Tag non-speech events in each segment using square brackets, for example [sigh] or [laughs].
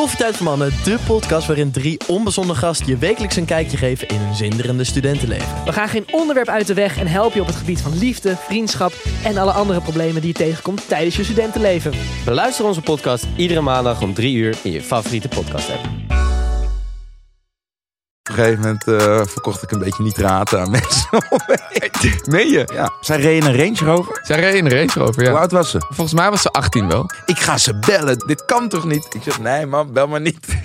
Koffietijd voor Mannen, de podcast waarin drie onbezonnen gasten je wekelijks een kijkje geven in hun zinderende studentenleven. We gaan geen onderwerp uit de weg en helpen je op het gebied van liefde, vriendschap en alle andere problemen die je tegenkomt tijdens je studentenleven. Beluister onze podcast iedere maandag om 3 uur in je favoriete podcast app. Op een gegeven moment eh, verkocht ik een beetje nitraten aan [laughs] mensen. Meen je? ja. Zij reden een Range Rover. Zij reed in de Range Rover, Hoe ja. oud was ze? Volgens mij was ze 18 wel. Ik ga ze bellen. Dit kan toch niet? Ik zeg, nee man, bel maar niet. [laughs]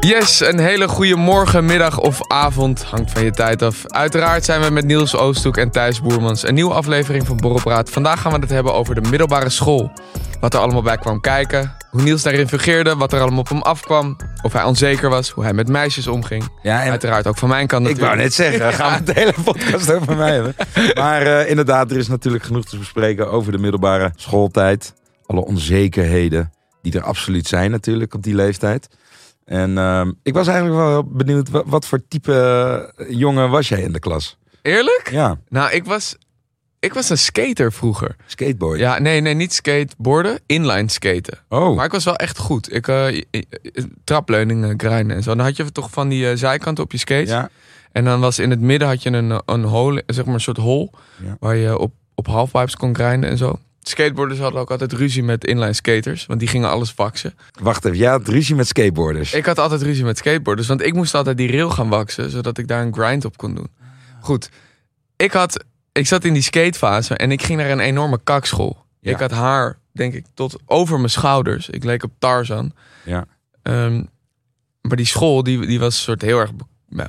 Yes, een hele goede morgen, middag of avond. Hangt van je tijd af. Uiteraard zijn we met Niels Oosthoek en Thijs Boermans. Een nieuwe aflevering van Borrelpraat. Vandaag gaan we het hebben over de middelbare school. Wat er allemaal bij kwam kijken. Hoe Niels daarin fungeerde. Wat er allemaal op hem afkwam. Of hij onzeker was. Hoe hij met meisjes omging. Ja, en Uiteraard ook van mijn kant ik wou net zeggen, gaan we het hele podcast over mij hebben. [laughs] Maar eh, inderdaad, er is natuurlijk genoeg te bespreken over de middelbare schooltijd. Alle onzekerheden die er absoluut zijn natuurlijk op die leeftijd. En ehm, ik was eigenlijk wel heel benieuwd, wa- wat voor type eh, jongen was jij in de klas? Eerlijk? Ja, Nou, ik was, ik was een skater vroeger. skateboard. Ja, nee, nee, niet skateboarden. Inline skaten. Oh, Maar ik was wel echt goed. Ik, eh, trapleuningen, grinden en zo. Dan had je toch van die eh, zijkanten op je skate. ja. En dan was in het midden had je een, een hole, zeg maar een soort hole. Ja. Waar je op, op halfpipes kon grinden en zo. Skateboarders hadden ook altijd ruzie met inline skaters. Want die gingen alles waksen. Wacht even, ja, ruzie met skateboarders. Ik had altijd ruzie met skateboarders. Want ik moest altijd die rail gaan waksen. Zodat ik daar een grind op kon doen. Goed. Ik, had, ik zat in die skatefase. En ik ging naar een enorme kakschool. Ja. Ik had haar, denk ik, tot over mijn schouders. Ik leek op Tarzan. Ja. Ehm, maar die school, die, die was soort heel erg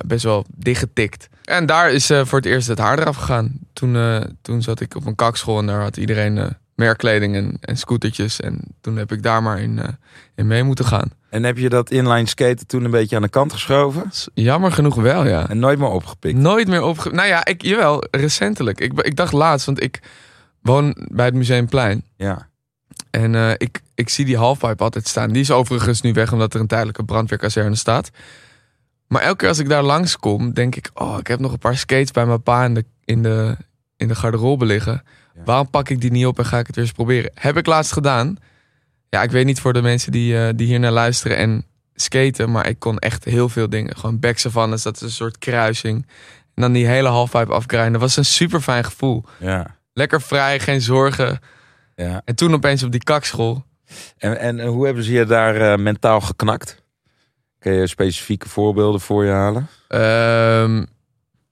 best wel dichtgetikt. En daar is eh, voor het eerst het haar eraf gegaan. Toen, eh, toen zat ik op een kakschool en daar had iedereen eh, merkkleding en, en scootertjes. En toen heb ik daar maar in, eh, in mee moeten gaan. En heb je dat inline skaten toen een beetje aan de kant geschoven? Jammer genoeg wel, ja. En nooit meer opgepikt? Nooit meer opge... Nou ja, ik, jawel, recentelijk. Ik, ik dacht laatst, want ik woon bij het Museumplein. Ja. En eh, ik, ik zie die halfpipe altijd staan. Die is overigens nu weg omdat er een tijdelijke brandweerkazerne staat. Maar elke keer als ik daar langskom, denk ik... Oh, ik heb nog een paar skates bij mijn pa in de, in de, in de garderobe liggen. Waarom pak ik die niet op en ga ik het weer eens proberen? Heb ik laatst gedaan. Ja, ik weet niet voor de mensen die, eh, die hier naar luisteren en skaten... maar ik kon echt heel veel dingen. Gewoon backsavannes, dat is een soort kruising. En dan die hele halfpipe afgrijnden. Dat was een super fijn gevoel. Ja. Lekker vrij, geen zorgen. ja. En toen opeens op die kakschool... En, en hoe hebben ze je daar eh, mentaal geknakt? Kun je specifieke voorbeelden voor je halen? Ehm,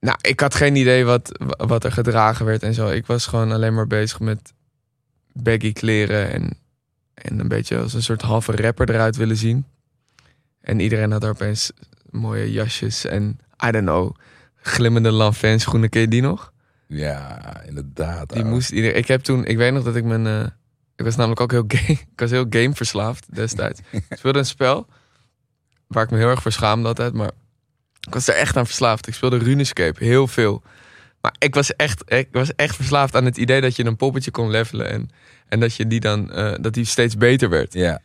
nou, ik had geen idee wat, wat er gedragen werd en zo. Ik was gewoon alleen maar bezig met baggy kleren en, en een beetje als een soort halve rapper eruit willen zien. En iedereen had er opeens mooie jasjes en, I don't know, glimmende Lanvin schoenen. Ken je die nog? Ja, inderdaad. Die ouwe. moest iedereen... Ik heb toen, ik weet nog dat ik mijn... eh, ik was namelijk ook heel game, [laughs] ik was heel game verslaafd destijds. [laughs] ik speelde een spel waar ik me heel erg voor schaamde altijd, maar ik was er echt aan verslaafd. Ik speelde RuneScape, heel veel. Maar ik was echt, ik was echt verslaafd aan het idee dat je een poppetje kon levelen en, en dat je die dan, eh, dat die steeds beter werd. Ja,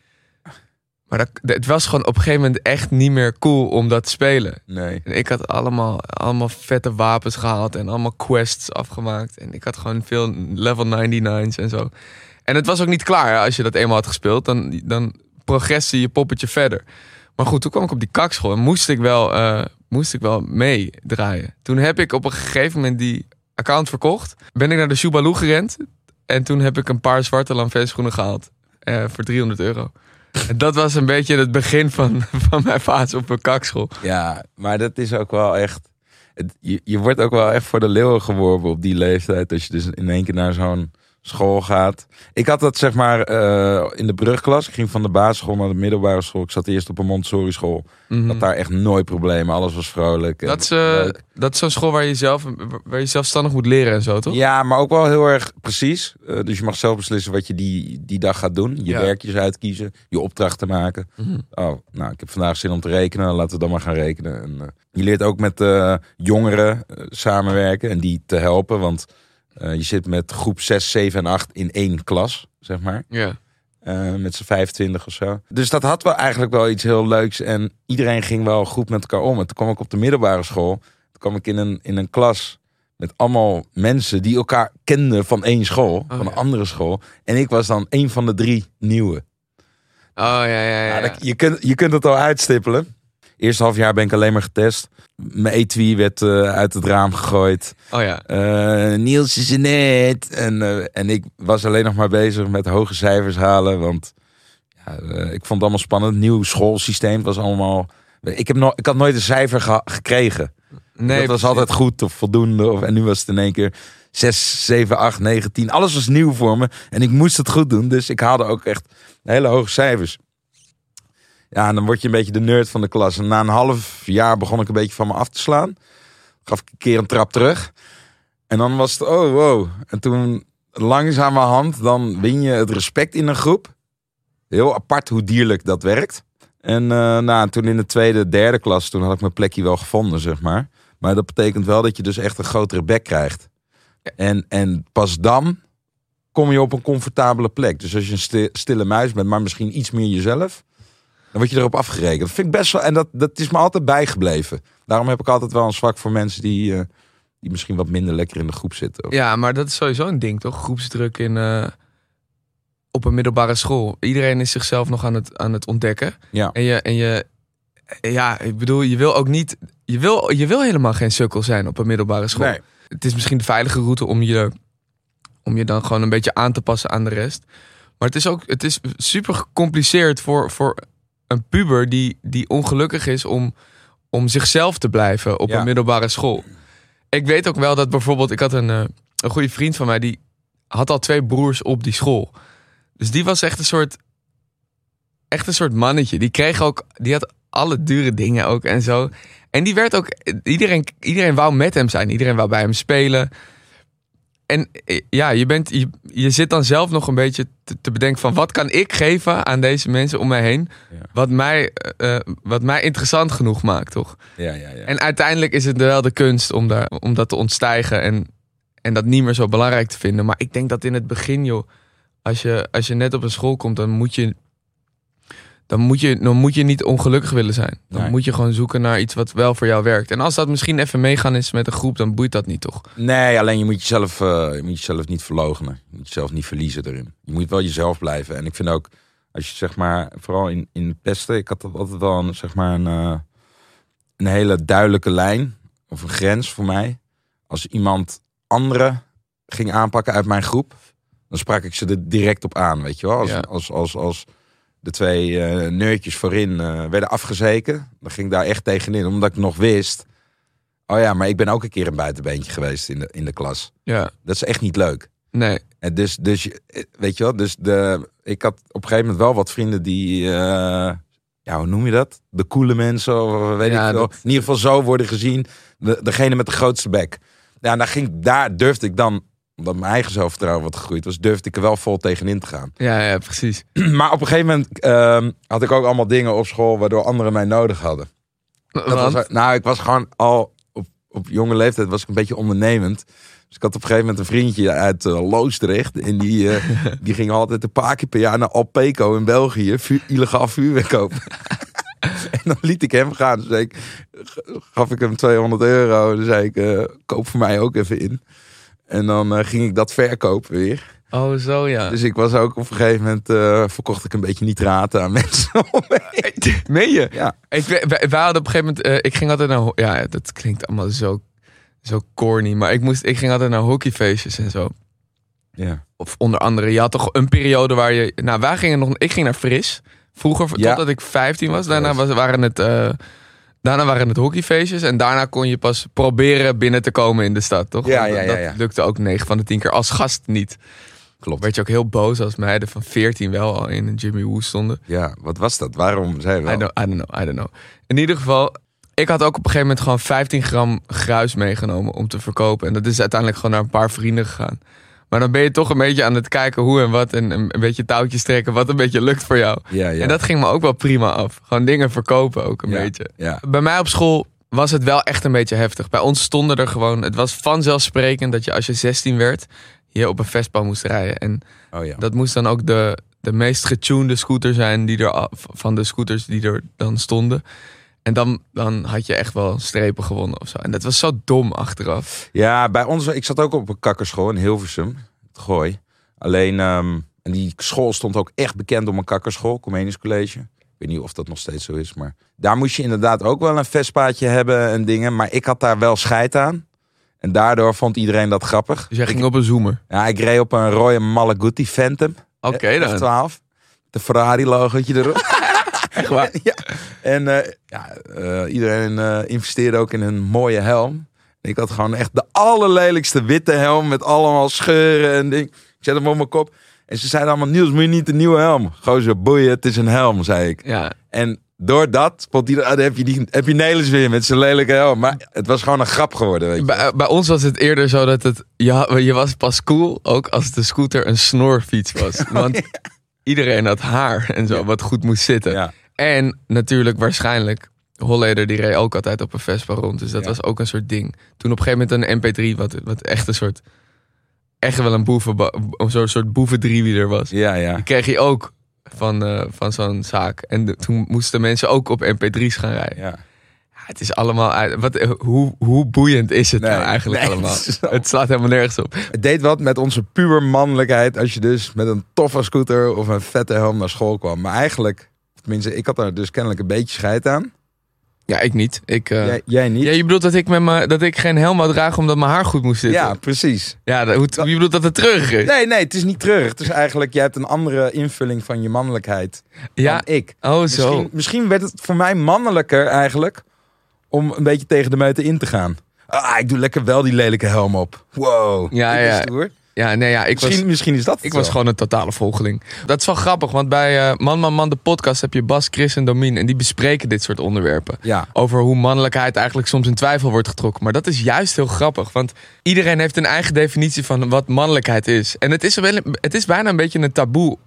Maar dat, het was gewoon op een gegeven moment echt niet meer cool om dat te spelen. nee. En ik had allemaal, allemaal vette wapens gehaald en allemaal quests afgemaakt. En ik had gewoon veel level 99's en zo. En het was ook niet klaar als je dat eenmaal had gespeeld. Dan, dan progressie je poppetje verder. Maar goed, toen kwam ik op die kakschool en moest ik wel, eh, moest ik wel meedraaien. Toen heb ik op een gegeven moment die account verkocht. Ben ik naar de Shubalu gerend. En toen heb ik een paar zwarte Lanvin schoenen gehaald. eh, voor 300 euro. En dat was een beetje het begin van, [laughs] van mijn fase op een kakschool. Ja, maar dat is ook wel echt... Je, je wordt ook wel echt voor de leeuwen geworpen op die leeftijd. Als je dus in één keer naar zo'n school gaat. Ik had dat zeg maar eh, in de brugklas. Ik ging van de basisschool naar de middelbare school. Ik zat eerst op een Montessori school. Mhm. Dat daar echt nooit problemen. Alles was vrolijk. Dat is, eh, dat is zo'n school waar je, zelf, waar je zelfstandig moet leren en zo, toch? Ja, maar ook wel heel erg precies. Eh, dus je mag zelf beslissen wat je die, die dag gaat doen. Je Ja. werkjes uitkiezen, je opdrachten maken. Mhm. Oh, nou, ik heb vandaag zin om te rekenen. Laten we dan maar gaan rekenen. En, je leert ook met jongeren samenwerken en die te helpen. Want je zit met groep 6, 7 en 8 in één klas, zeg maar. Ja. Eh, met z'n 25 of zo. Dus dat had wel eigenlijk wel iets heel leuks. En iedereen ging wel goed met elkaar om. En toen kwam ik op de middelbare school. Toen kwam ik in een, in een klas met allemaal mensen die elkaar kenden van één school. van een ja. andere school. En ik was dan een van de drie nieuwe. Oh ja, ja, ja. Dat- je, kunt, je kunt het al uitstippelen. Eerste half jaar ben ik alleen maar getest. Mijn etui werd eh, uit het raam gegooid. Oh ja. Eh, Niels is er net. En, eh, en ik was alleen nog maar bezig met hoge cijfers halen. Want ja, ik vond het allemaal spannend. Nieuw schoolsysteem was allemaal... Ik, heb no ik had nooit een cijfer gekregen. Nee, dat was altijd goed of voldoende. Of, en nu was het in één keer 6, 7, 8, 9, 10. Alles was nieuw voor me. En ik moest het goed doen. Dus ik haalde ook echt hele hoge cijfers. Ja, dan word je een beetje de nerd van de klas. En na een half jaar begon ik een beetje van me af te slaan. Gaf ik een keer een trap terug. En dan was het, oh wow. En toen langzamerhand, dan win je het respect in een groep. Heel apart hoe dierlijk dat werkt. En eh, nou, toen in de tweede, derde klas, toen had ik mijn plekje wel gevonden, zeg maar. Maar dat betekent wel dat je dus echt een grotere bek krijgt. En, en pas dan kom je op een comfortabele plek. Dus als je een sti- stille muis bent, maar misschien iets meer jezelf, word je erop afgerekend. Dat vind ik best wel, en dat, dat is me altijd bijgebleven. Daarom heb ik altijd wel een zwak voor mensen die, eh, die misschien wat minder lekker in de groep zitten. Ja, maar dat is sowieso een ding, toch? Groepsdruk in, eh, op een middelbare school. Iedereen is zichzelf nog aan het, aan het ontdekken. Ja. En je, en je, ja, ik bedoel, je wil ook niet, je wil, je wil helemaal geen sukkel zijn op een middelbare school. Nee. Het is misschien de veilige route om je, om je dan gewoon een beetje aan te passen aan de rest. Maar het is ook, het is super gecompliceerd voor, voor een puber die, die ongelukkig is om, om zichzelf te blijven op Ja. een middelbare school. Ik weet ook wel dat bijvoorbeeld, ik had een, eh, een goede vriend van mij die had al twee broers op die school. Dus die was echt een soort, echt een soort mannetje. Die kreeg ook, die had alle dure dingen ook en zo. En die werd ook, iedereen, iedereen wou met hem zijn. Iedereen wou bij hem spelen. En eh, ja, je, bent, je, je zit dan zelf nog een beetje te, te bedenken van wat kan ik geven aan deze mensen om mij heen. Ja. Wat, mij, eh, eh, wat mij interessant genoeg maakt, toch? Ja, ja, ja. En uiteindelijk is het wel de kunst om, daar, om dat te ontstijgen en, en dat niet meer zo belangrijk te vinden. Maar ik denk dat in het begin, joh, als je, als je net op een school komt, dan moet je, dan moet je, dan moet je niet ongelukkig willen zijn. Dan Nee. moet je gewoon zoeken naar iets wat wel voor jou werkt. En als dat misschien even meegaan is met een groep, dan boeit dat niet, toch? Nee, alleen je moet jezelf, eh, je moet jezelf niet verloochenen. Je moet jezelf niet verliezen erin. Je moet wel jezelf blijven. En ik vind ook, als je zeg maar, vooral in, in pesten, ik had altijd wel een, zeg maar een, eh, een hele duidelijke lijn of een grens voor mij. Als iemand anderen ging aanpakken uit mijn groep, dan sprak ik ze er direct op aan, weet je wel. Als, Ja. als, als, als de twee eh neurtjes voorin eh, werden afgezeken, dan ging ik daar echt tegenin, omdat ik nog wist... Oh ja, maar ik ben ook een keer een buitenbeentje geweest in de, in de klas. Ja, Dat is echt niet leuk. nee. En dus, dus eh, weet je wel, dus de, ik had op een gegeven moment wel wat vrienden die, ja, hoe noem je dat? De coole mensen, of weet Ja, ik wel. dat- In ieder geval zo worden gezien. De, degene met de grootste bek. Ja, en daar, ging, daar durfde ik dan, omdat mijn eigen zelfvertrouwen wat gegroeid was, durfde ik er wel vol tegenin te gaan. Ja, ja, precies. [clears throat] Maar op een gegeven moment ehm, had ik ook allemaal dingen op school waardoor anderen mij nodig hadden. Dat was, nou, ik was gewoon al op, op jonge leeftijd was ik een beetje ondernemend. Dus ik had op een gegeven moment een vriendje uit eh, Loosdrecht. En die, eh, [laughs] die ging altijd een paar keer per jaar naar Alpeco in België. Vuur, illegaal vuurwerk kopen. [laughs] en dan liet ik hem gaan. Dus ik, gaf ik hem 200 euro. En dan zei ik, eh, koop voor mij ook even in. En dan eh, ging ik dat verkopen weer. Oh, zo ja. Dus ik was ook op een gegeven moment... eh, verkocht ik een beetje nitraten aan [laughs] mensen. Meen je? ja. Ik, wij, wij hadden op een gegeven moment, eh, ik ging altijd naar, ja, dat klinkt allemaal zo, zo corny, maar ik, moest, ik ging altijd naar hockeyfeestjes en zo. ja. Of onder andere, je had toch een periode waar je, nou wij gingen nog, ik ging naar Fris, vroeger, Ja. totdat ik 15 was. Daarna was, waren het, daarna waren het hockeyfeestjes en daarna kon je pas proberen binnen te komen in de stad, toch? Ja, ja, dat, ja, dat lukte ook 9 van de 10 keer als gast niet. Klopt. Werd je ook heel boos als meiden van 14 wel al in een Jimmy Woo stonden. Ja, wat was dat? Waarom zei wel? I don't, I don't know, I don't know. In ieder geval, ik had ook op een gegeven moment gewoon 15 gram gruis meegenomen om te verkopen. En dat is uiteindelijk gewoon naar een paar vrienden gegaan. Maar dan ben je toch een beetje aan het kijken hoe en wat. En een beetje touwtjes trekken wat een beetje lukt voor jou. Ja, ja. En dat ging me ook wel prima af. Gewoon dingen verkopen ook een Ja, beetje. Bij mij op school was het wel echt een beetje heftig. Bij ons stonden er gewoon... Het was vanzelfsprekend dat je als je 16 werd... hier op een Vespa moest rijden. En Oh ja. dat moest dan ook de, de meest getunede scooter zijn die er, van de scooters die er dan stonden. En dan, dan had je echt wel strepen gewonnen of zo. En dat was zo dom achteraf. Ja, bij ons, ik zat ook op een kakkerschool in Hilversum, het Gooi. Alleen, ehm, En die school stond ook echt bekend om een kakkerschool, Comenius College. Ik weet niet of dat nog steeds zo is, maar daar moest je inderdaad ook wel een Vespaatje hebben en dingen. Maar ik had daar wel scheid aan. En daardoor vond iedereen dat grappig. Dus jij ging op een zoomer. Ja, ik reed op een rode Malaguti Phantom. Oké dan. F12. De Ferrari logootje erop. [laughs] [laughs] Echt waar. ja. En eh, ja, eh, iedereen eh, investeerde ook in een mooie helm. Ik had gewoon echt de allerlelijkste witte helm met allemaal scheuren en ding. Ik zet hem op mijn kop. En ze zeiden allemaal, Niels, moet je niet een nieuwe helm? Gozer, boeien, het is een helm, zei ik. Ja. En door dat vond ah, dan heb je, die, heb je Nelis weer met zijn lelijke helm. Maar het was gewoon een grap geworden, weet je. Bij, bij ons was het eerder zo dat het... Ja, je was pas cool, ook als de scooter een snorfiets was. [laughs] Want iedereen had haar en zo, wat goed moest zitten. Ja. En natuurlijk waarschijnlijk... Holleder die reed ook altijd op een Vespa rond. Dus dat Ja. was ook een soort ding. Toen op een gegeven moment een MP3, wat, wat echt een soort... Echt wel een boeven, een soort, soort boeven driewieler was. Ja, ja. Die kreeg je ook van, eh, van zo'n zaak. En de- toen moesten mensen ook op MP3's gaan rijden. ja. Ja, het is allemaal. Wat, hoe, hoe boeiend is het Nee, nou eigenlijk nee, allemaal? het zo- Het slaat helemaal nergens op. Het deed wat met onze puur mannelijkheid als je dus met een toffe scooter of een vette helm naar school kwam. Maar eigenlijk, tenminste, ik had er dus kennelijk een beetje scheid aan. Ja, ik niet. Ik, eh, Jij, jij niet? ja, je bedoelt dat ik, met me, dat ik geen helm wou dragen omdat mijn haar goed moest zitten? Ja, precies. Ja, dat, hoe, je bedoelt dat het terug is? Nee, nee, het is niet terug. Het is eigenlijk, jij hebt een andere invulling van je mannelijkheid ja, dan ik. oh zo. Misschien, misschien werd het voor mij mannelijker eigenlijk om een beetje tegen de meute in te gaan. Ah, ik doe lekker wel die lelijke helm op. Wow. Ja, ja. stoer. Ja, nee, ja, ik Misschien, was... misschien is dat Ik was gewoon een totale volgeling. Dat is wel grappig, want bij eh, Man Man Man de podcast heb je Bas, Chris en Domien. En die bespreken dit soort onderwerpen. Ja, over hoe mannelijkheid eigenlijk soms in twijfel wordt getrokken. Maar dat is juist heel grappig, want iedereen heeft een eigen definitie van wat mannelijkheid is. En het is, wel, het is bijna een beetje een taboe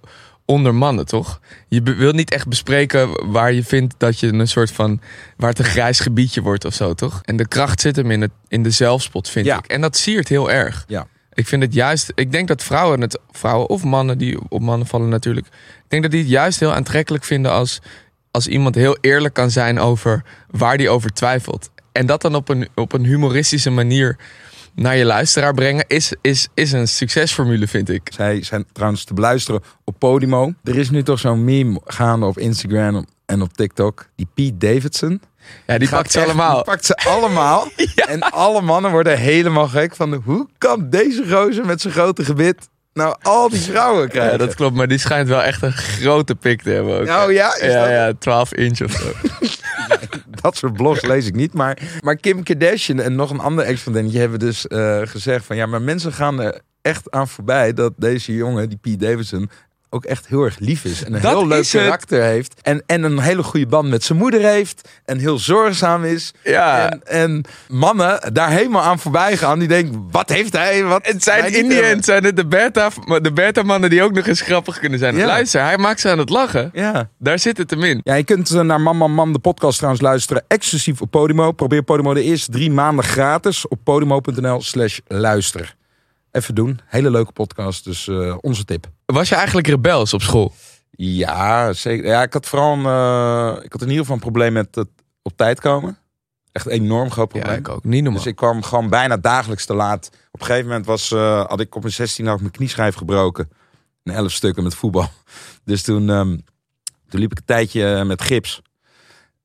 onder mannen, toch? Je wilt niet echt bespreken waar je vindt dat je een soort van... waar het een grijs gebiedje wordt of zo, toch? En de kracht zit hem in, het, in de zelfspot, vind Ja. ik. En dat siert heel erg. Ja. Ik vind het juist... Ik denk dat vrouwen het... Vrouwen of mannen die op mannen vallen natuurlijk... Ik denk dat die het juist heel aantrekkelijk vinden als als iemand heel eerlijk kan zijn over waar die over twijfelt. En dat dan op een, op een humoristische manier naar je luisteraar brengen, is, is, is een succesformule, vind ik. zij zijn trouwens te beluisteren op Podimo. Er is nu toch zo'n meme gaande op Instagram en op TikTok. Die Pete Davidson. Ja, die pakt ze echt- allemaal. Die pakt ze allemaal. [laughs] En alle mannen worden helemaal gek van... hoe kan deze gozer met zijn grote gebit nou al die vrouwen krijgen? Ja, dat klopt, maar die schijnt wel echt een grote pik te hebben. Ook. Oh ja? Is ja, dat- ja, 12 inch of zo. [laughs] [laughs] Dat soort blogs lees ik niet. Maar, maar Kim Kardashian en nog een ander ex-vriendinnetje hebben dus eh, gezegd van... Ja, maar mensen gaan er echt aan voorbij dat deze jongen, die Pete Davidson... ook echt heel erg lief is. En een Dat heel leuk het. karakter heeft. En, en een hele goede band met zijn moeder heeft. En heel zorgzaam is. Ja. En, en mannen daar helemaal aan voorbij gaan. Die denken, wat heeft hij? Wat Het zijn wij in niet die hebben. end zijn het de beta, de beta mannen die ook nog eens grappig kunnen zijn. Ja. Luister, hij maakt ze aan het lachen. Ja. Daar zit het hem in. Ja, je kunt eh, naar Man Man de podcast trouwens luisteren. Exclusief op Podimo. Probeer Podimo de eerste drie maanden gratis op podimo.nl slash luister. Even doen. Hele leuke podcast. Dus eh, onze tip. Was je eigenlijk rebels op school? Ja, zeker. Ja, ik had vooral een, eh, ik had in ieder geval een probleem met het op tijd komen. Echt een enorm groot Ja, probleem. ik ook. Niet normaal. Dus ik kwam gewoon bijna dagelijks te laat. Op een gegeven moment was, eh, had ik op mijn 16 had ik mijn knieschijf gebroken. En 11 stukken met voetbal. [laughs] Dus toen, ehm, toen liep ik een tijdje met gips.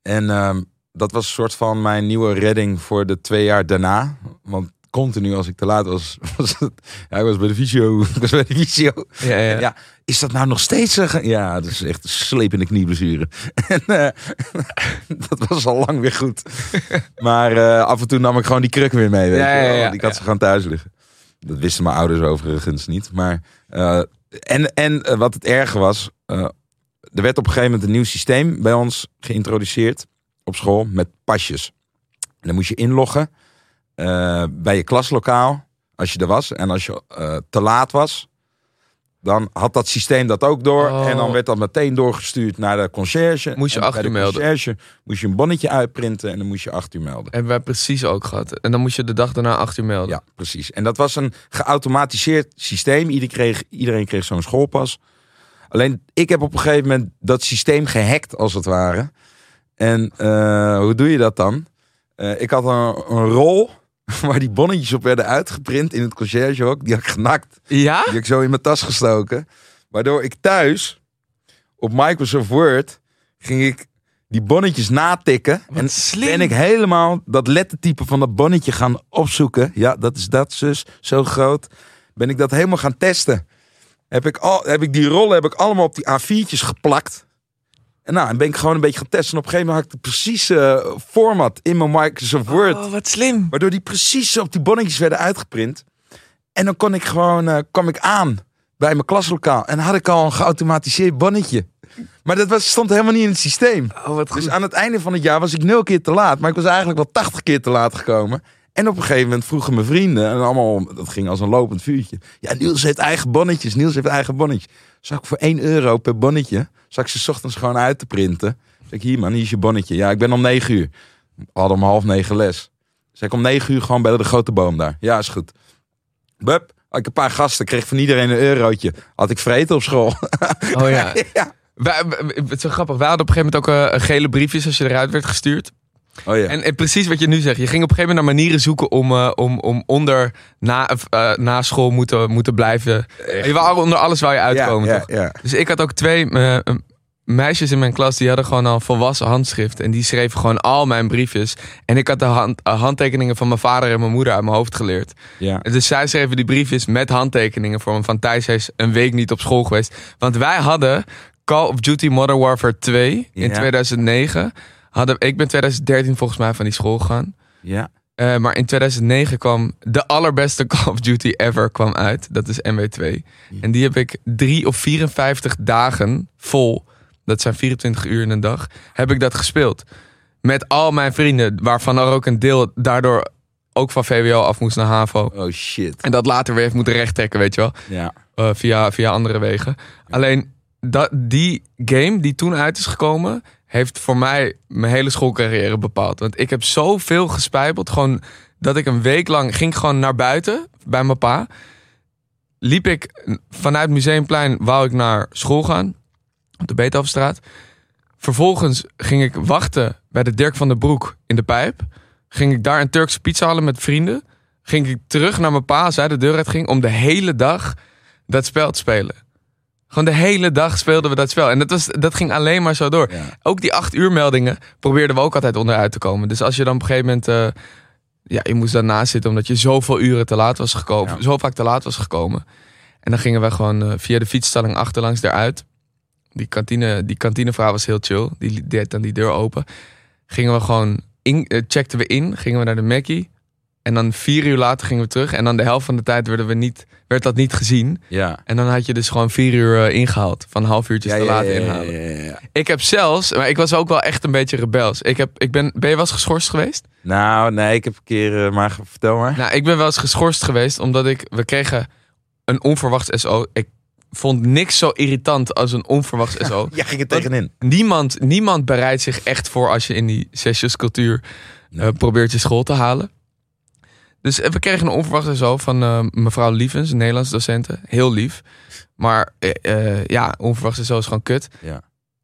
En ehm, dat was een soort van mijn nieuwe redding voor de twee jaar daarna. Want continu als ik te laat was, [laughs] was het, ja, ik was bij de visio. [laughs] Ik was bij de visio. ja, ja. Ja, is dat nou nog steeds ge- Ja, dat is echt een slepende knieblessure. [laughs] En eh, dat was al lang weer goed. Maar eh, af en toe nam ik gewoon die kruk weer mee. Weet Ja, je ja, wel, ja, want ik had ze gewoon thuis liggen. Dat wisten mijn ouders overigens niet. Maar, eh, en en eh, wat het erge was... eh, er werd op een gegeven moment een nieuw systeem bij ons geïntroduceerd op school met pasjes. En dan moest je inloggen eh, bij je klaslokaal als je er was. En als je eh, te laat was, dan had dat systeem dat ook door. Oh. En dan werd dat meteen doorgestuurd naar de conciërge. Moest je En acht bij de uur melden. conciërge moest je een bonnetje uitprinten en dan moest je acht uur melden. Hebben wij precies ook gehad. En dan moest je de dag daarna acht uur melden. Ja, precies. En dat was een geautomatiseerd systeem. Iedereen kreeg, iedereen kreeg zo'n schoolpas. Alleen ik heb op een gegeven moment dat systeem gehackt, als het ware. En eh, hoe doe je dat dan? Ik had een, een rol [laughs] waar die bonnetjes op werden uitgeprint in het conciërgehok. Die had ik genakt. Ja? Die heb ik zo in mijn tas gestoken. Waardoor ik thuis op Microsoft Word ging ik die bonnetjes natikken. en slim. ben ik helemaal dat lettertype van dat bonnetje gaan opzoeken. Ja, dat is dat, zus. Zo groot. Ben ik dat helemaal gaan testen. Heb ik, al, heb ik die rollen heb ik allemaal op die A4'tjes geplakt. En nou, en ben ik gewoon een beetje gaan testen. En op een gegeven moment had ik de precieze format in mijn Microsoft Word. Oh, wat slim. Waardoor die precies op die bonnetjes werden uitgeprint. En dan kon ik gewoon, eh, kwam ik aan bij mijn klaslokaal. En had ik al een geautomatiseerd bonnetje. Maar dat was, stond helemaal niet in het systeem. Oh, wat goed. Dus aan het einde van het jaar was ik nul keer te laat. Maar ik was eigenlijk wel 80 keer te laat gekomen. En op een gegeven moment vroegen mijn vrienden, en allemaal, dat ging als een lopend vuurtje. Ja, Niels heeft eigen bonnetjes. Niels heeft eigen bonnetjes. Zag ik voor 1 euro per bonnetje, zag ik ze 's ochtends gewoon uit te printen. Zeg ik, hier man, hier is je bonnetje. Ja, ik ben om 9 uur. We hadden om half negen les. Zeg ik om 9 uur gewoon bij de grote boom daar. Ja, is goed. Bup, had ik een paar gasten, kreeg van iedereen een eurotje. Had ik vreten op school. Oh ja. [laughs] ja. Wij, het is zo grappig. Wij hadden op een gegeven moment ook eh, gele briefjes als je eruit werd gestuurd. Oh ja. En, en precies wat je nu zegt. Je ging op een gegeven moment naar manieren zoeken om, eh, om, om onder na, of, eh, na school moeten, moeten blijven. Je wou onder alles waar je uitkomen, ja, toch? ja. Dus ik had ook twee eh, eh, meisjes in mijn klas die hadden gewoon al volwassen handschrift. En die schreven gewoon al mijn briefjes. En ik had de hand, eh, handtekeningen van mijn vader en mijn moeder uit mijn hoofd geleerd. ja. Dus zij schreven die briefjes met handtekeningen voor me. Van Thijs hij is een week niet op school geweest. Want wij hadden Call of Duty Modern Warfare 2 in Ja. 2009. Hadden, ik ben 2013 volgens mij van die school gegaan. ja. Eh, maar in 2009 kwam de allerbeste [laughs] Call of Duty ever kwam uit. Dat is MW2. En die heb ik drie of 54 dagen vol. Dat zijn 24 uur in een dag. Heb ik dat gespeeld. Met al mijn vrienden. Waarvan er ook een deel daardoor ook van VWO af moest naar HAVO. Oh shit. En dat later weer heeft moeten rechttrekken, weet je wel. Ja. Eh, via, via andere wegen. Alleen dat, die game die toen uit is gekomen, heeft voor mij mijn hele schoolcarrière bepaald. Want ik heb zoveel gespijbeld. Gewoon dat ik een week lang ging gewoon naar buiten bij mijn pa. Liep ik vanuit Museumplein, wou ik naar school gaan. Op de Beethovenstraat. Vervolgens ging ik wachten bij de Dirk van der Broek in de pijp. Ging ik daar een Turkse pizza halen met vrienden. Ging ik terug naar mijn pa, hij de deur uit ging, om de hele dag dat spel te spelen. Gewoon de hele dag speelden we dat spel. En dat, was, dat ging alleen maar zo door. Ja. Ook die acht uur meldingen probeerden we ook altijd onderuit te komen. Dus als je dan op een gegeven moment... eh, ja, je moest daarnaast zitten omdat je zoveel uren te laat was gekomen. Ja. Zo vaak te laat was gekomen. En dan gingen we gewoon eh, via de fietsstalling achterlangs eruit. Die, kantine, die kantinevrouw was heel chill. Die deed dan die deur open. Gingen we gewoon... In, eh, checkten we in, gingen we naar de Mackie. En dan vier uur later gingen we terug. En dan de helft van de tijd werden we niet, werd dat niet gezien. Ja. En dan had je dus gewoon vier uur eh, ingehaald. Van half uurtjes Ja, te ja, laat inhalen. ja, ja, ja. Ik heb zelfs, maar ik was ook wel echt een beetje rebels. Ik heb, ik ben, ben je wel eens geschorst geweest? Nou, nee, ik heb een keer, eh, maar vertel maar. Nou, ik ben wel eens geschorst geweest omdat ik, we kregen een onverwachts SO. Ik vond niks zo irritant als een onverwachts SO. [laughs] Ja, ging er tegenin. Niemand, niemand bereidt zich echt voor als je in die sessionscultuur Nee. eh, probeert je school te halen. Dus eh, we kregen een onverwachte SO van eh, mevrouw Lievens, een Nederlands docenten. Heel lief. Maar eh, ja, onverwachte SO is gewoon kut. Ja.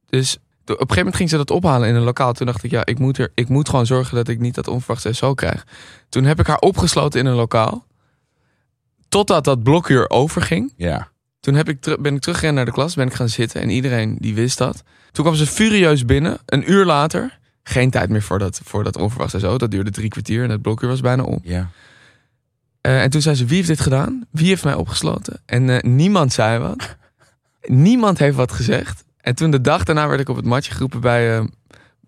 Dus op een gegeven moment ging ze dat ophalen in een lokaal. Toen dacht ik, ja, ik moet, er, ik moet gewoon zorgen dat ik niet dat onverwachte SO krijg. Toen heb ik haar opgesloten in een lokaal. Totdat dat blokuur overging. Ja. Toen heb ik ben ik teruggegaan naar de klas, ben ik gaan zitten en iedereen die wist dat. Toen kwam ze furieus binnen, een uur later. Geen tijd meer voor dat, voor dat onverwachte zo. Dat duurde drie kwartier en het blokuur was bijna om. Ja. Eh, en toen zei ze, wie heeft dit gedaan? Wie heeft mij opgesloten? En eh, niemand zei wat. [laughs] niemand heeft wat gezegd. En toen de dag daarna werd ik op het matje geroepen bij, eh,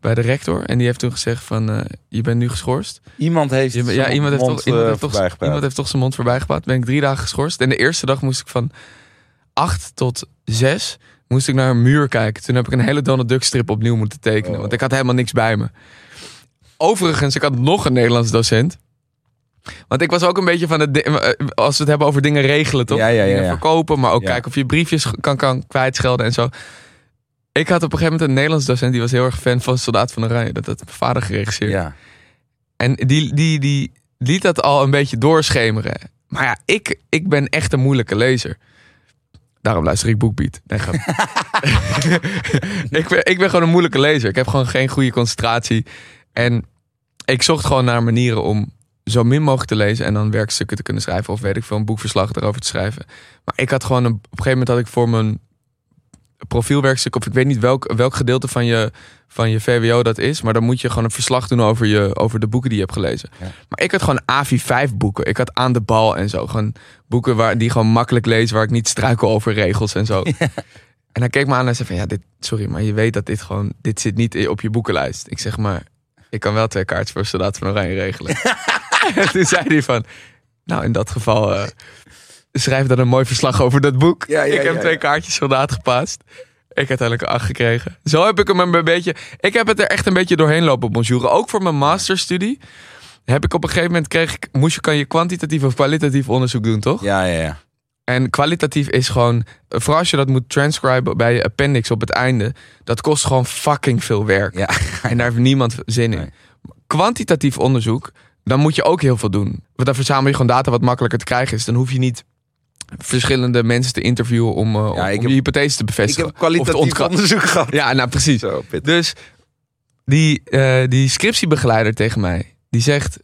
bij de rector. En die heeft toen gezegd van, je bent nu geschorst. Iemand heeft, Je- ja, iemand heeft, mond, toch, iemand, heeft toch, iemand heeft toch zijn mond voorbij gepraat. Ben ik drie dagen geschorst. En de eerste dag moest ik van acht tot zes moest ik naar een muur kijken. Toen heb ik een hele Donald Duck strip opnieuw moeten tekenen. Oh. Want ik had helemaal niks bij me. Overigens, ik had nog een Nederlands docent. Want ik was ook een beetje van het... eh, Als we het hebben over dingen regelen, toch? Ja, ja, ja, Dingen verkopen, maar ook kijken of je briefjes kan, kan kwijtschelden en zo. Ik had op een gegeven moment een Nederlands docent... die was heel erg fan van Soldaat van Oranje. Dat had mijn vader geregisseerd. En die, die, die liet dat al een beetje doorschemeren. Maar ja, ik, ik ben echt een moeilijke lezer. Daarom luister ik. Nee, grap. [laughs] [laughs] ik, ben, ik ben gewoon een moeilijke lezer. Ik heb gewoon geen goede concentratie. En ik zocht gewoon naar manieren om zo min mogelijk te lezen... en dan werkstukken te kunnen schrijven... of weet ik veel, een boekverslag erover te schrijven. Maar ik had gewoon... Een, op een gegeven moment had ik voor mijn profielwerkstuk, of ik weet niet welk, welk gedeelte van je, van je VWO dat is. Maar dan moet je gewoon een verslag doen over, je, over de boeken die je hebt gelezen. Ja. Maar ik had gewoon AVI5 boeken. Ik had aan de bal en zo. Gewoon boeken waar, die gewoon makkelijk lezen, waar ik niet struikel over regels en zo. [laughs] En hij keek me aan en zei van, ja, dit, sorry, maar je weet dat dit gewoon, dit zit niet op je boekenlijst. Ik zeg maar, ik kan wel twee kaartjes voor Soldaat van Oranje regelen. [laughs] [laughs] en toen zei hij van, nou in dat geval eh, schrijf dan een mooi verslag over dat boek. Ja, ja, ik heb ja, twee kaartjes soldaat gepaast. Ik heb uiteindelijk een acht gekregen. Zo heb ik hem een beetje, ik heb het er echt een beetje doorheen lopen bonjouren. Ook voor mijn masterstudie heb ik op een gegeven moment kreeg ik, moest je, kan je kwantitatief of kwalitatief onderzoek doen, toch? Ja, ja, ja. En kwalitatief is gewoon, vooral als je dat moet transcriben bij je appendix op het einde, dat kost gewoon fucking veel werk. Ja. [laughs] En daar heeft niemand zin in. Nee. Kwantitatief onderzoek, dan moet je ook heel veel doen. Want dan verzamel je gewoon data wat makkelijker te krijgen is. Dan hoef je niet verschillende mensen te interviewen om, Ja, om ik je heb- hypothese te Ik bevestigen. heb of te kwalitatief onderzoek gehad. Ja, nou precies. Zo. Dus die, eh, die scriptiebegeleider tegen mij, die zegt...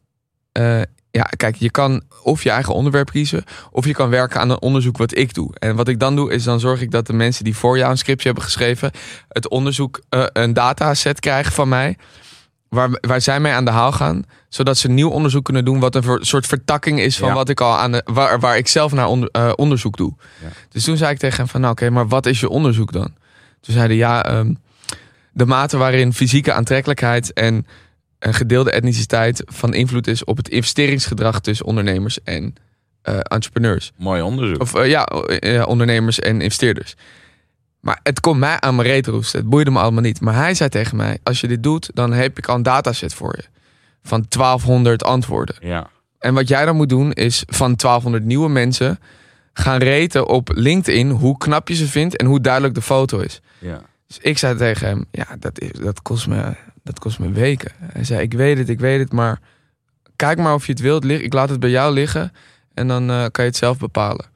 eh, ja, kijk, je kan of je eigen onderwerp kiezen... of je kan werken aan een onderzoek wat ik doe. En wat ik dan doe, is dan zorg ik dat de mensen die voor jou een scriptje hebben geschreven... het onderzoek, een dataset krijgen van mij... Waar, waar zij mee aan de haal gaan... zodat ze nieuw onderzoek kunnen doen... wat een ver- soort vertakking is van Ja. wat ik al aan de, waar, waar ik zelf naar onder- eh, onderzoek doe. Ja. Dus toen zei ik tegen hem van... nou oké, maar wat is je onderzoek dan? Toen zeiden ja... ehm, de mate waarin fysieke aantrekkelijkheid en een gedeelde etniciteit van invloed is op het investeringsgedrag tussen ondernemers en eh, entrepreneurs. Mooi onderzoek. Of eh, ja, ondernemers en investeerders. Maar het komt mij aan mijn reet roesten. Het boeide me allemaal niet. Maar hij zei tegen mij: Als je dit doet, dan heb ik al een dataset voor je. Van 1200 antwoorden. ja. En wat jij dan moet doen, is van 1200 nieuwe mensen gaan reten op LinkedIn hoe knap je ze vindt en hoe duidelijk de foto is. ja. Dus ik zei tegen hem, ja, dat, is, dat, kost me, dat kost me weken. Hij zei, ik weet het, ik weet het, maar kijk maar of je het wilt. Ik laat het bij jou liggen en dan eh, kan je het zelf bepalen.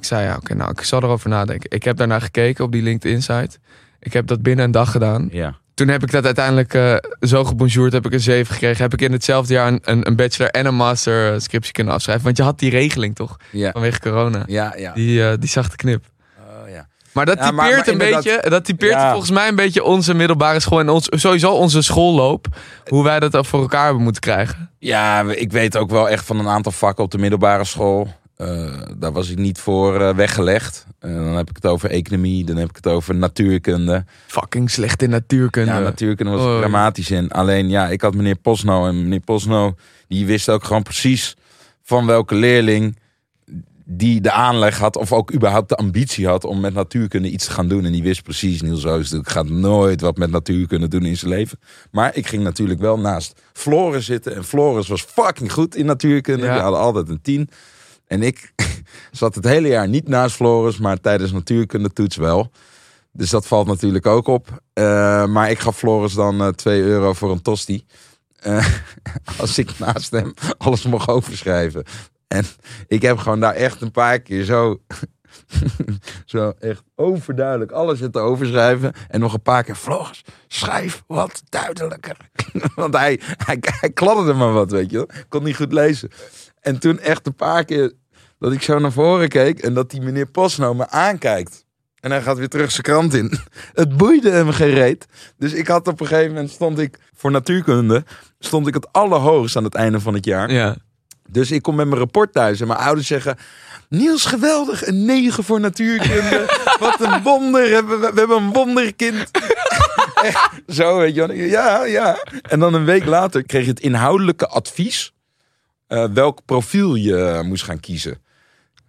Ik zei, ja, oké, nou, ik zal erover nadenken. Ik heb daarnaar gekeken op die LinkedIn-site. Ik heb dat binnen een dag gedaan. Ja. Toen heb ik dat uiteindelijk eh, zo gebonjourd, heb ik een 7 gekregen. Heb ik in hetzelfde jaar een, een, een bachelor en een master eh, scriptie kunnen afschrijven. Want je had die regeling toch, Ja. vanwege corona. Ja, ja. Die, eh, die zag de knip. Oh, ja. Maar dat Ja, typeert maar- maar een beetje, dat typeert Ja. volgens mij een beetje onze middelbare school en ons, sowieso onze schoolloop. Hoe wij dat voor elkaar hebben moeten krijgen. Ja, ik weet ook wel echt van een aantal vakken op de middelbare school. Eh, daar was ik niet voor eh, weggelegd. Eh, dan heb ik het over economie, dan heb ik het over natuurkunde. Fucking slecht in natuurkunde. Ja, natuurkunde was ik dramatisch in. Alleen ja, ik had meneer Posno en meneer Posno, die wist ook gewoon precies van welke leerling die de aanleg had of ook überhaupt de ambitie had om met natuurkunde iets te gaan doen. En die wist precies, Niels Oosthoek gaat nooit wat met natuurkunde doen in zijn leven. Maar ik ging natuurlijk wel naast Floris zitten. En Floris was fucking goed in natuurkunde. Ja. Die hadden altijd een tien. En ik [laughs] zat het hele jaar niet naast Floris, maar tijdens natuurkunde toets wel. Dus dat valt natuurlijk ook op. Eh, maar ik gaf Floris dan eh 2 euro voor een tosti. Eh, [laughs] als ik naast hem alles mocht overschrijven. En ik heb gewoon daar echt een paar keer zo, [laughs] zo echt overduidelijk alles zitten overschrijven. En nog een paar keer, Floris, schrijf wat duidelijker. Want hij, hij, hij kladderde maar wat, weet je kon niet goed lezen. En toen echt een paar keer dat ik zo naar voren keek en dat die meneer Posno me aankijkt. En hij gaat weer terug zijn krant in. [laughs] Het boeide hem geen reet. Dus ik had op een gegeven moment stond ik voor natuurkunde. Stond ik het allerhoogst aan het einde van het jaar. Ja. Dus ik kom met mijn rapport thuis en mijn ouders zeggen... Niels, geweldig, een 9 voor natuurkunde. [laughs] Wat een wonder, we, hebben een wonderkind. [laughs] Echt, Zo, weet je wel. Ja, ja. En dan een week later kreeg je het inhoudelijke advies... eh, welk profiel je moest gaan kiezen.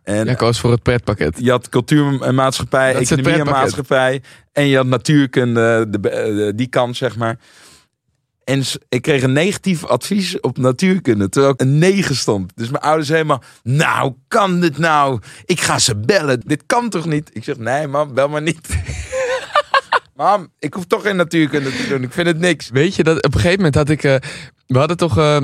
En Jij koos voor het pretpakket. je had cultuur en maatschappij, Dat economie en maatschappij. En je had natuurkunde, de, de- die kant, zeg maar. En ik kreeg een negatief advies op natuurkunde, terwijl ik een 9 stond. Dus mijn ouders helemaal, nou, kan dit nou? Ik ga ze bellen. Dit kan toch niet? Ik zeg, nee mam, bel maar niet. [laughs] mam, ik hoef toch geen natuurkunde te doen. Ik vind het niks. Weet je dat op een gegeven moment had ik. eh, we hadden toch. eh,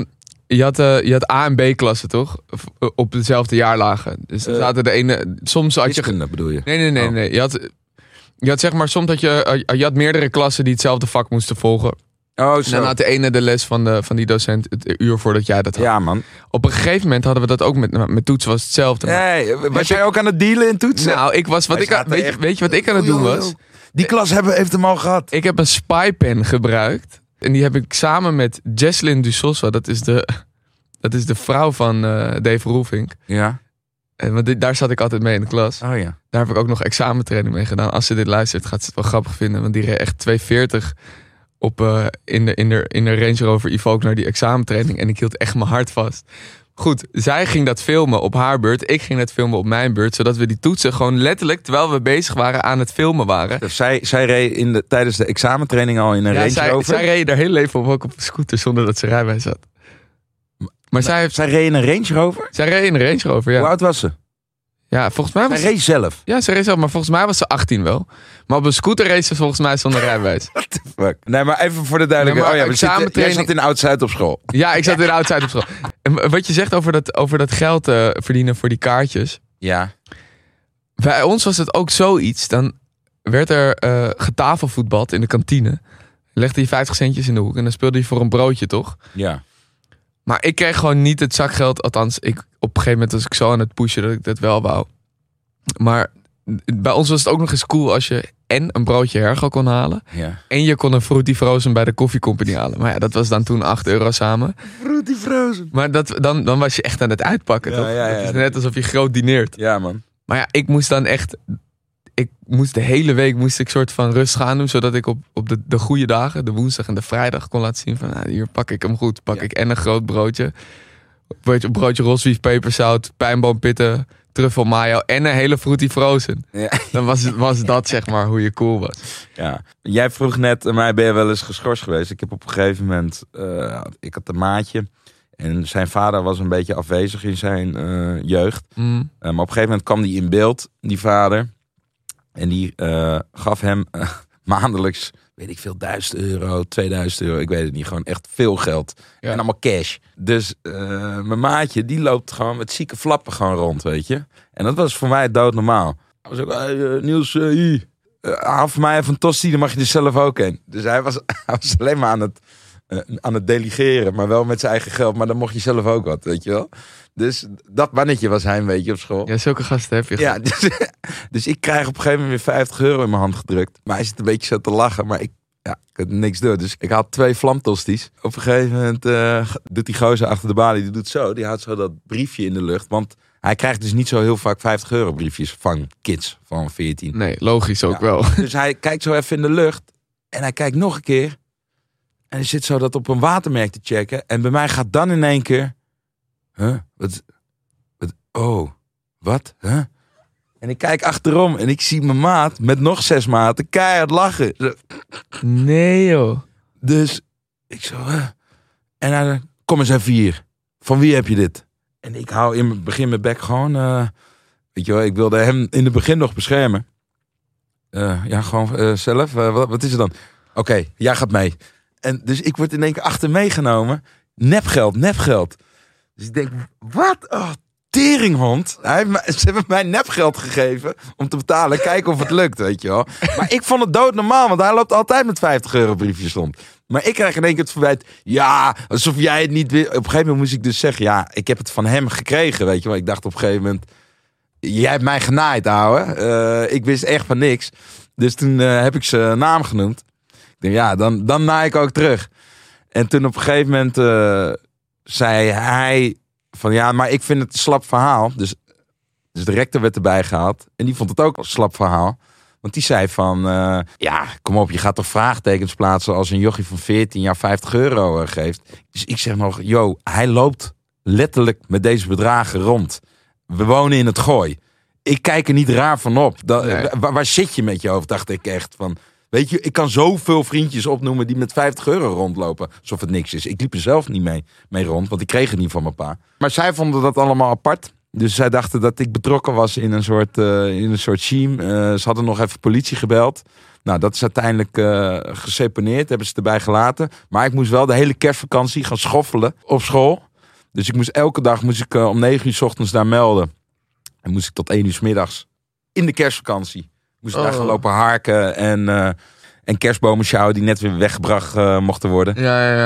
je, had, eh, je had A en B klassen toch? Eh, Op dezelfde jaarlagen. Dus dan Eh, zaten de ene. Soms had je. Bedoel je? Nee, nee, nee, Oh. nee. Je had, je had zeg maar soms dat je. Je had meerdere klassen die hetzelfde vak moesten volgen. Oh, En zo. dan had de ene de les van, de, van die docent het uur voordat jij dat had. Ja, man. Op een gegeven moment hadden we dat ook met, met toetsen was hetzelfde. Nee, was jij ook aan het dealen in toetsen? Nou, ik was wat ik aan- weet, echt- weet je wat ik aan het doen was? Die klas hebben, heeft hem al gehad. Ik heb een spypen gebruikt. En die heb ik samen met Jesslyn Dusoswa. Dat is de, dat is de vrouw van eh, Dave Roelvink. Ja. En want dit- daar zat ik altijd mee in de klas. Oh ja. Daar heb ik ook nog examentraining mee gedaan. Als ze dit luistert, gaat ze het wel grappig vinden. Want die reed echt 240 op, eh, in, de, in, de, in de Range Rover Evoque naar die examentraining. En ik hield echt mijn hart vast. Goed, zij ging dat filmen op haar beurt. Ik ging dat filmen op mijn beurt. Zodat we die toetsen gewoon letterlijk, terwijl we bezig waren, aan het filmen waren. Dus zij, zij reed in de, tijdens de examentraining al in een Ja, Range zij, Rover. zij reed haar hele leven op, ook op een scooter zonder dat ze rijbewijs had. Maar zij, heeft, Zij reed in een Range Rover? zij reed in een Range Rover, Hoe ja. oud was ze? Ja, volgens mij was reed zelf. Ja, ze reed zelf, maar volgens mij was ze 18 wel. Maar op een scooter reed ze volgens mij zonder rijbewijs. [laughs] Fuck. Nee, maar even voor de duidelijkheid. Nee, oh ja, we zitten, jij zat in Oud-Zuid op school. Ja, ik zat in de oudside op school. En wat je zegt over dat, over dat geld eh, verdienen voor die kaartjes. Ja. Bij ons was het ook zoiets. Dan werd er eh getafelvoetbald in de kantine. Legde je 50 centjes in de hoek en dan speelde je voor een broodje, toch? Ja. Maar ik kreeg gewoon niet het zakgeld. Althans, ik, op een gegeven moment was ik zo aan het pushen dat ik dat wel wou. Maar bij ons was het ook nog eens cool als je en een broodje hergo kon halen. Ja. En je kon een Fruity Frozen bij de koffiecompany halen. Maar ja, dat was dan toen 8 euro samen. Fruity Frozen. Maar dat, dan, dan was je echt aan het uitpakken, Ja, toch? ja, ja. Het is net alsof je groot dineert. Ja, man. Maar ja, ik moest dan echt... Ik moest de hele week moest ik soort van rust gaan doen. Zodat ik op, op de, de goede dagen, de woensdag en de vrijdag, kon laten zien van... Nou, hier pak ik hem goed. Pak Ja. ik en een groot broodje. Broodje, broodje rosbief, peperzout, pijnboompitten, truffel mayo en een hele Fruity Frozen. Ja. Dan was, het- was dat zeg maar hoe je cool was. Ja. Jij vroeg net aan mij, ben je wel eens geschorst geweest? Ik heb op een gegeven moment, eh, ik had een maatje. En zijn vader was een beetje afwezig in zijn eh, jeugd. Mm. Eh, maar op een gegeven moment kwam die in beeld, die vader. En die eh, gaf hem eh, [laughs] maandelijks, weet ik veel, 1000 euro, 2000 euro. Ik weet het niet, gewoon echt veel geld. Ja. En allemaal cash. Dus eh, mijn maatje, die loopt gewoon met zieke flappen gewoon rond, weet je. En dat was voor mij doodnormaal. Hij was ook, hey, Niels, hier. Haal voor mij even een tosti, dan mag je er zelf ook in. Dus hij was, [laughs] hij was alleen maar aan het, eh, aan het delegeren, maar wel met zijn eigen geld. Maar dan mocht je zelf ook wat, weet je wel. Dus dat mannetje was hij een beetje op school. Ja, zulke gasten heb je. Ja, dus, [laughs] dus ik krijg op een gegeven moment weer 50 euro in mijn hand gedrukt. Maar hij zit een beetje zo te lachen, maar ik, ja, ik kan niks doen. Dus ik had twee vlamtosties. Op een gegeven moment eh, doet die gozer achter de balie, die doet zo. Die houdt zo dat briefje in de lucht. Want hij krijgt dus niet zo heel vaak 50 euro briefjes van kids van 14. Nee, logisch ook Ja. wel. Dus hij kijkt zo even in de lucht. En hij kijkt nog een keer. En hij zit zo dat op een watermerk te checken. En bij mij gaat dan in één keer... Huh? Wat? wat oh, wat? Huh? En ik kijk achterom en ik zie mijn maat met nog zes maten keihard lachen. Nee joh. Dus ik zo... huh? En hij kom eens even hier. Van wie heb je dit? En ik hou in het begin mijn bek gewoon... eh, weet je wel, ik wilde hem in het begin nog beschermen. Eh, ja, gewoon eh, zelf. Wat, wat is er dan? Oké, jij gaat mee. En dus ik word in één keer achter meegenomen. Nepgeld, nepgeld. Dus ik denk, wat? Oh, teringhond. Hij ze hebben mij nepgeld gegeven om te betalen. Kijken of het lukt, weet je wel. Maar ik vond het doodnormaal, want hij loopt altijd met 50 euro briefjes rond. Maar ik krijg in één keer het verwijt. Ja, alsof jij het niet wil. Op een gegeven moment moest ik dus zeggen. Ja, ik heb het van hem gekregen. Weet je wel. Ik dacht op een gegeven moment. Jij hebt mij genaaid, ouwe. Eh, ik wist echt van niks. Dus toen eh, heb ik zijn naam genoemd. Denk, ja, dan, dan naai ik ook terug. En toen op een gegeven moment eh, zei hij van ja, maar ik vind het een slap verhaal. Dus, dus de rector werd erbij gehaald. En die vond het ook een slap verhaal. Want die zei van, eh, ja, kom op, je gaat toch vraagtekens plaatsen als een jochie van 14 jaar 50 euro eh, geeft. Dus ik zeg nog, yo, hij loopt letterlijk met deze bedragen rond. We wonen in het gooi. Ik kijk er niet raar van op. Nee. waar, waar zit je met je hoofd, dacht ik echt. Van, weet je, ik kan zoveel vriendjes opnoemen die met 50 euro rondlopen. Alsof het niks is. Ik liep er zelf niet mee, mee rond, want ik kreeg het niet van mijn pa. Maar zij vonden dat allemaal apart. Dus zij dachten dat ik betrokken was in een soort, eh, in een soort team. Eh, ze hadden nog even politie gebeld. Nou, dat is uiteindelijk eh geseponeerd, hebben ze erbij gelaten. Maar ik moest wel de hele kerstvakantie gaan schoffelen op school. Dus ik moest elke dag moest ik, om 9 uur 's ochtends daar melden. En moest ik tot 1 uur 's middags in de kerstvakantie. Moest ik daar Oh. gaan lopen harken en, eh en kerstbomen sjouwen die net weer weggebracht eh, mochten worden. Ja, ja,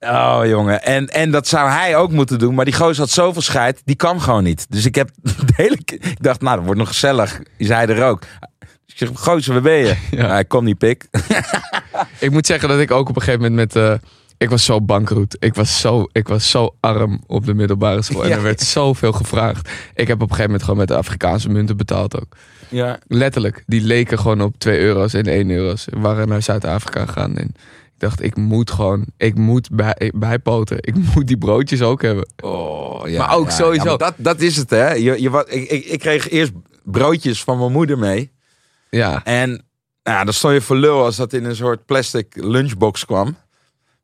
ja. Oh jongen, en, en dat zou hij ook moeten doen. Maar die gozer had zoveel scheid, die kwam gewoon niet. Dus ik heb [laughs] de hele Ik dacht, nou, dat wordt nog gezellig. Is hij er ook? Dus ik zeg, gozer, waar ben je? [laughs] Ja. Ik kom niet, pik. [laughs] Ik moet zeggen dat ik ook op een gegeven moment met... eh, ik was zo bankroet. Ik was zo, ik was zo arm op de middelbare school. En Ja. er werd zoveel gevraagd. Ik heb op een gegeven moment gewoon met de Afrikaanse munten betaald ook. Ja. Letterlijk. Die leken gewoon op 2 euro's en 1 euro's. We waren naar Zuid-Afrika gegaan. En ik dacht, ik moet gewoon... Ik moet bij, bijpoten. Ik [laughs] moet die broodjes ook hebben. Oh, ja, Maar ook ja. sowieso- Ja, maar dat, dat is het, hè. Je, je, wat, ik, ik, ik kreeg eerst broodjes van mijn moeder mee. Ja. En nou, dan stond je voor lul als dat in een soort plastic lunchbox kwam.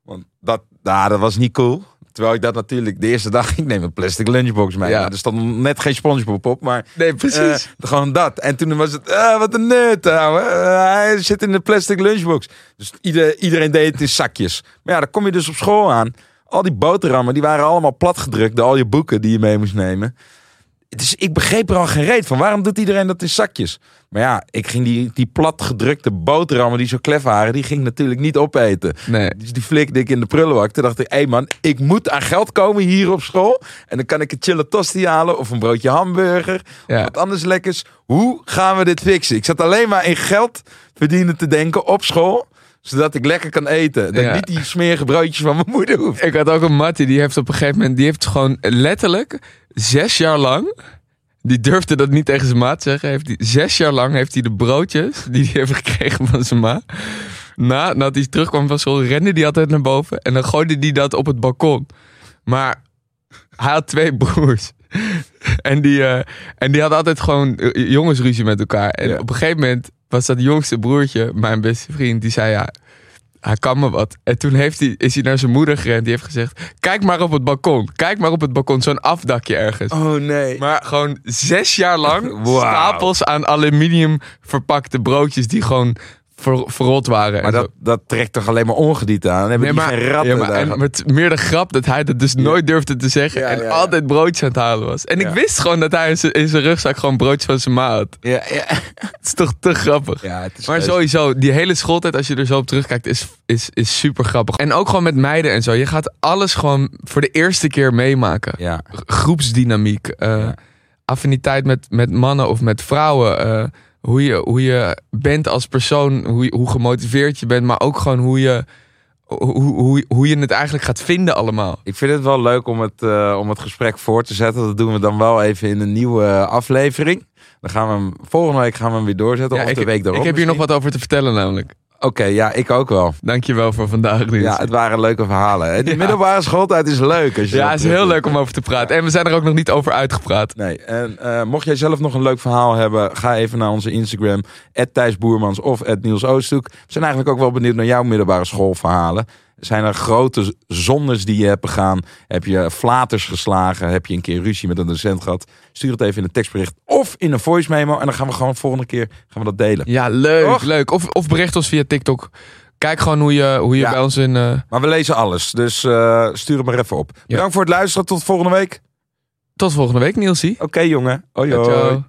Want dat, nou, dat was niet cool. Terwijl ik dat natuurlijk de eerste dag, [laughs] ik neem een plastic lunchbox mee. Ja. Nou, er stond net geen SpongeBob op, maar Nee, precies. eh, gewoon dat. En toen was het, eh, wat een nut, ouwe. Eh, hij zit in de plastic lunchbox. Dus ieder, iedereen deed het in zakjes. Maar ja, dan kom je dus op school aan. Al die boterhammen, die waren allemaal platgedrukt. Al je boeken die je mee moest nemen. Dus ik begreep er al geen reet van. Waarom doet iedereen dat in zakjes? Maar ja, ik ging die, die platgedrukte boterhammen die zo klef waren, die ging natuurlijk niet opeten. nee. Dus die flikte ik in de prullenbak. Toen dacht ik, hé man, ik moet aan geld komen hier op school. En dan kan ik een chille tosti halen of een broodje hamburger. Ja. Wat anders lekkers. Hoe gaan we dit fixen? Ik zat alleen maar in geld verdienen te denken op school. Zodat ik lekker kan eten. Dat Ja. niet die smerige broodjes van mijn moeder hoef. Ik had ook een mattie, die heeft op een gegeven moment... Die heeft gewoon letterlijk zes jaar lang... Die durfde dat niet tegen zijn maat zeggen. Heeft die, zes jaar lang heeft hij de broodjes die hij heeft gekregen van zijn ma. Na, nadat hij terugkwam van school, rende hij altijd naar boven. En dan gooide hij dat op het balkon. Maar hij had twee broers. En die, eh, en die hadden altijd gewoon eh, jongensruzie met elkaar. En Ja. op een gegeven moment was dat jongste broertje, mijn beste vriend, die zei ja, hij kan me wat. En toen heeft hij, is hij naar zijn moeder gerend. Die heeft gezegd, kijk maar op het balkon. Kijk maar op het balkon, zo'n afdakje ergens. Oh nee. Maar gewoon zes jaar lang [laughs] stapels aan aluminium verpakte broodjes die gewoon ver- verrot waren. Maar dat, dat trekt toch alleen maar ongedierte aan? Dan hebben Nee, die maar, geen ratten ja, maar, en met meer de grap dat hij dat dus nooit durfde te zeggen. Ja, en altijd broodjes aan het halen was. En ik wist gewoon dat hij in zijn- rugzak gewoon broodjes van zijn ma had. Ja, ja. [laughs] Het is toch te grappig. ja het is Maar sowieso, die hele schooltijd, als je er zo op terugkijkt, is, is, is super grappig. En ook gewoon met meiden en zo. Je gaat alles gewoon voor de eerste keer meemaken. Ja. Groepsdynamiek. Ja. Affiniteit met, met mannen of met vrouwen. eh, hoe, je, hoe je bent als persoon. Hoe, hoe gemotiveerd je bent. Maar ook gewoon hoe je, hoe, hoe, hoe je het eigenlijk gaat vinden allemaal. Ik vind het wel leuk om het, eh, om het gesprek voor te zetten. Dat doen we dan wel even in een nieuwe aflevering. Dan gaan we hem, volgende week gaan we hem weer doorzetten. Ja, of ik, de week daarop ik heb hier nog wat over te vertellen namelijk. Oké, ja, ik ook wel. Dankjewel voor vandaag. Niels. Ja, het waren leuke verhalen. Ja. middelbare schooltijd is leuk. Als je Ja, het is heel leuk om over te praten. En we zijn er ook nog niet over uitgepraat. Nee, en eh, mocht jij zelf nog een leuk verhaal hebben, ga even naar onze Instagram, Thijs Boermans of Niels Oosthoek. We zijn eigenlijk ook wel benieuwd naar jouw middelbare schoolverhalen. Zijn er grote zondes die je hebt begaan? Heb je flaters geslagen? Heb je een keer ruzie met een docent gehad? Stuur het even in een tekstbericht of in een voice memo. En dan gaan we gewoon volgende keer gaan we dat delen. Ja, leuk, leuk. Of, of bericht ons via TikTok. Kijk gewoon hoe je, hoe je Ja. bij ons in... eh, Maar we lezen alles, dus eh, stuur het maar even op. Bedankt voor het luisteren. Tot volgende week. Tot volgende week, Nielsie. Oké jongen. Hoi hoi.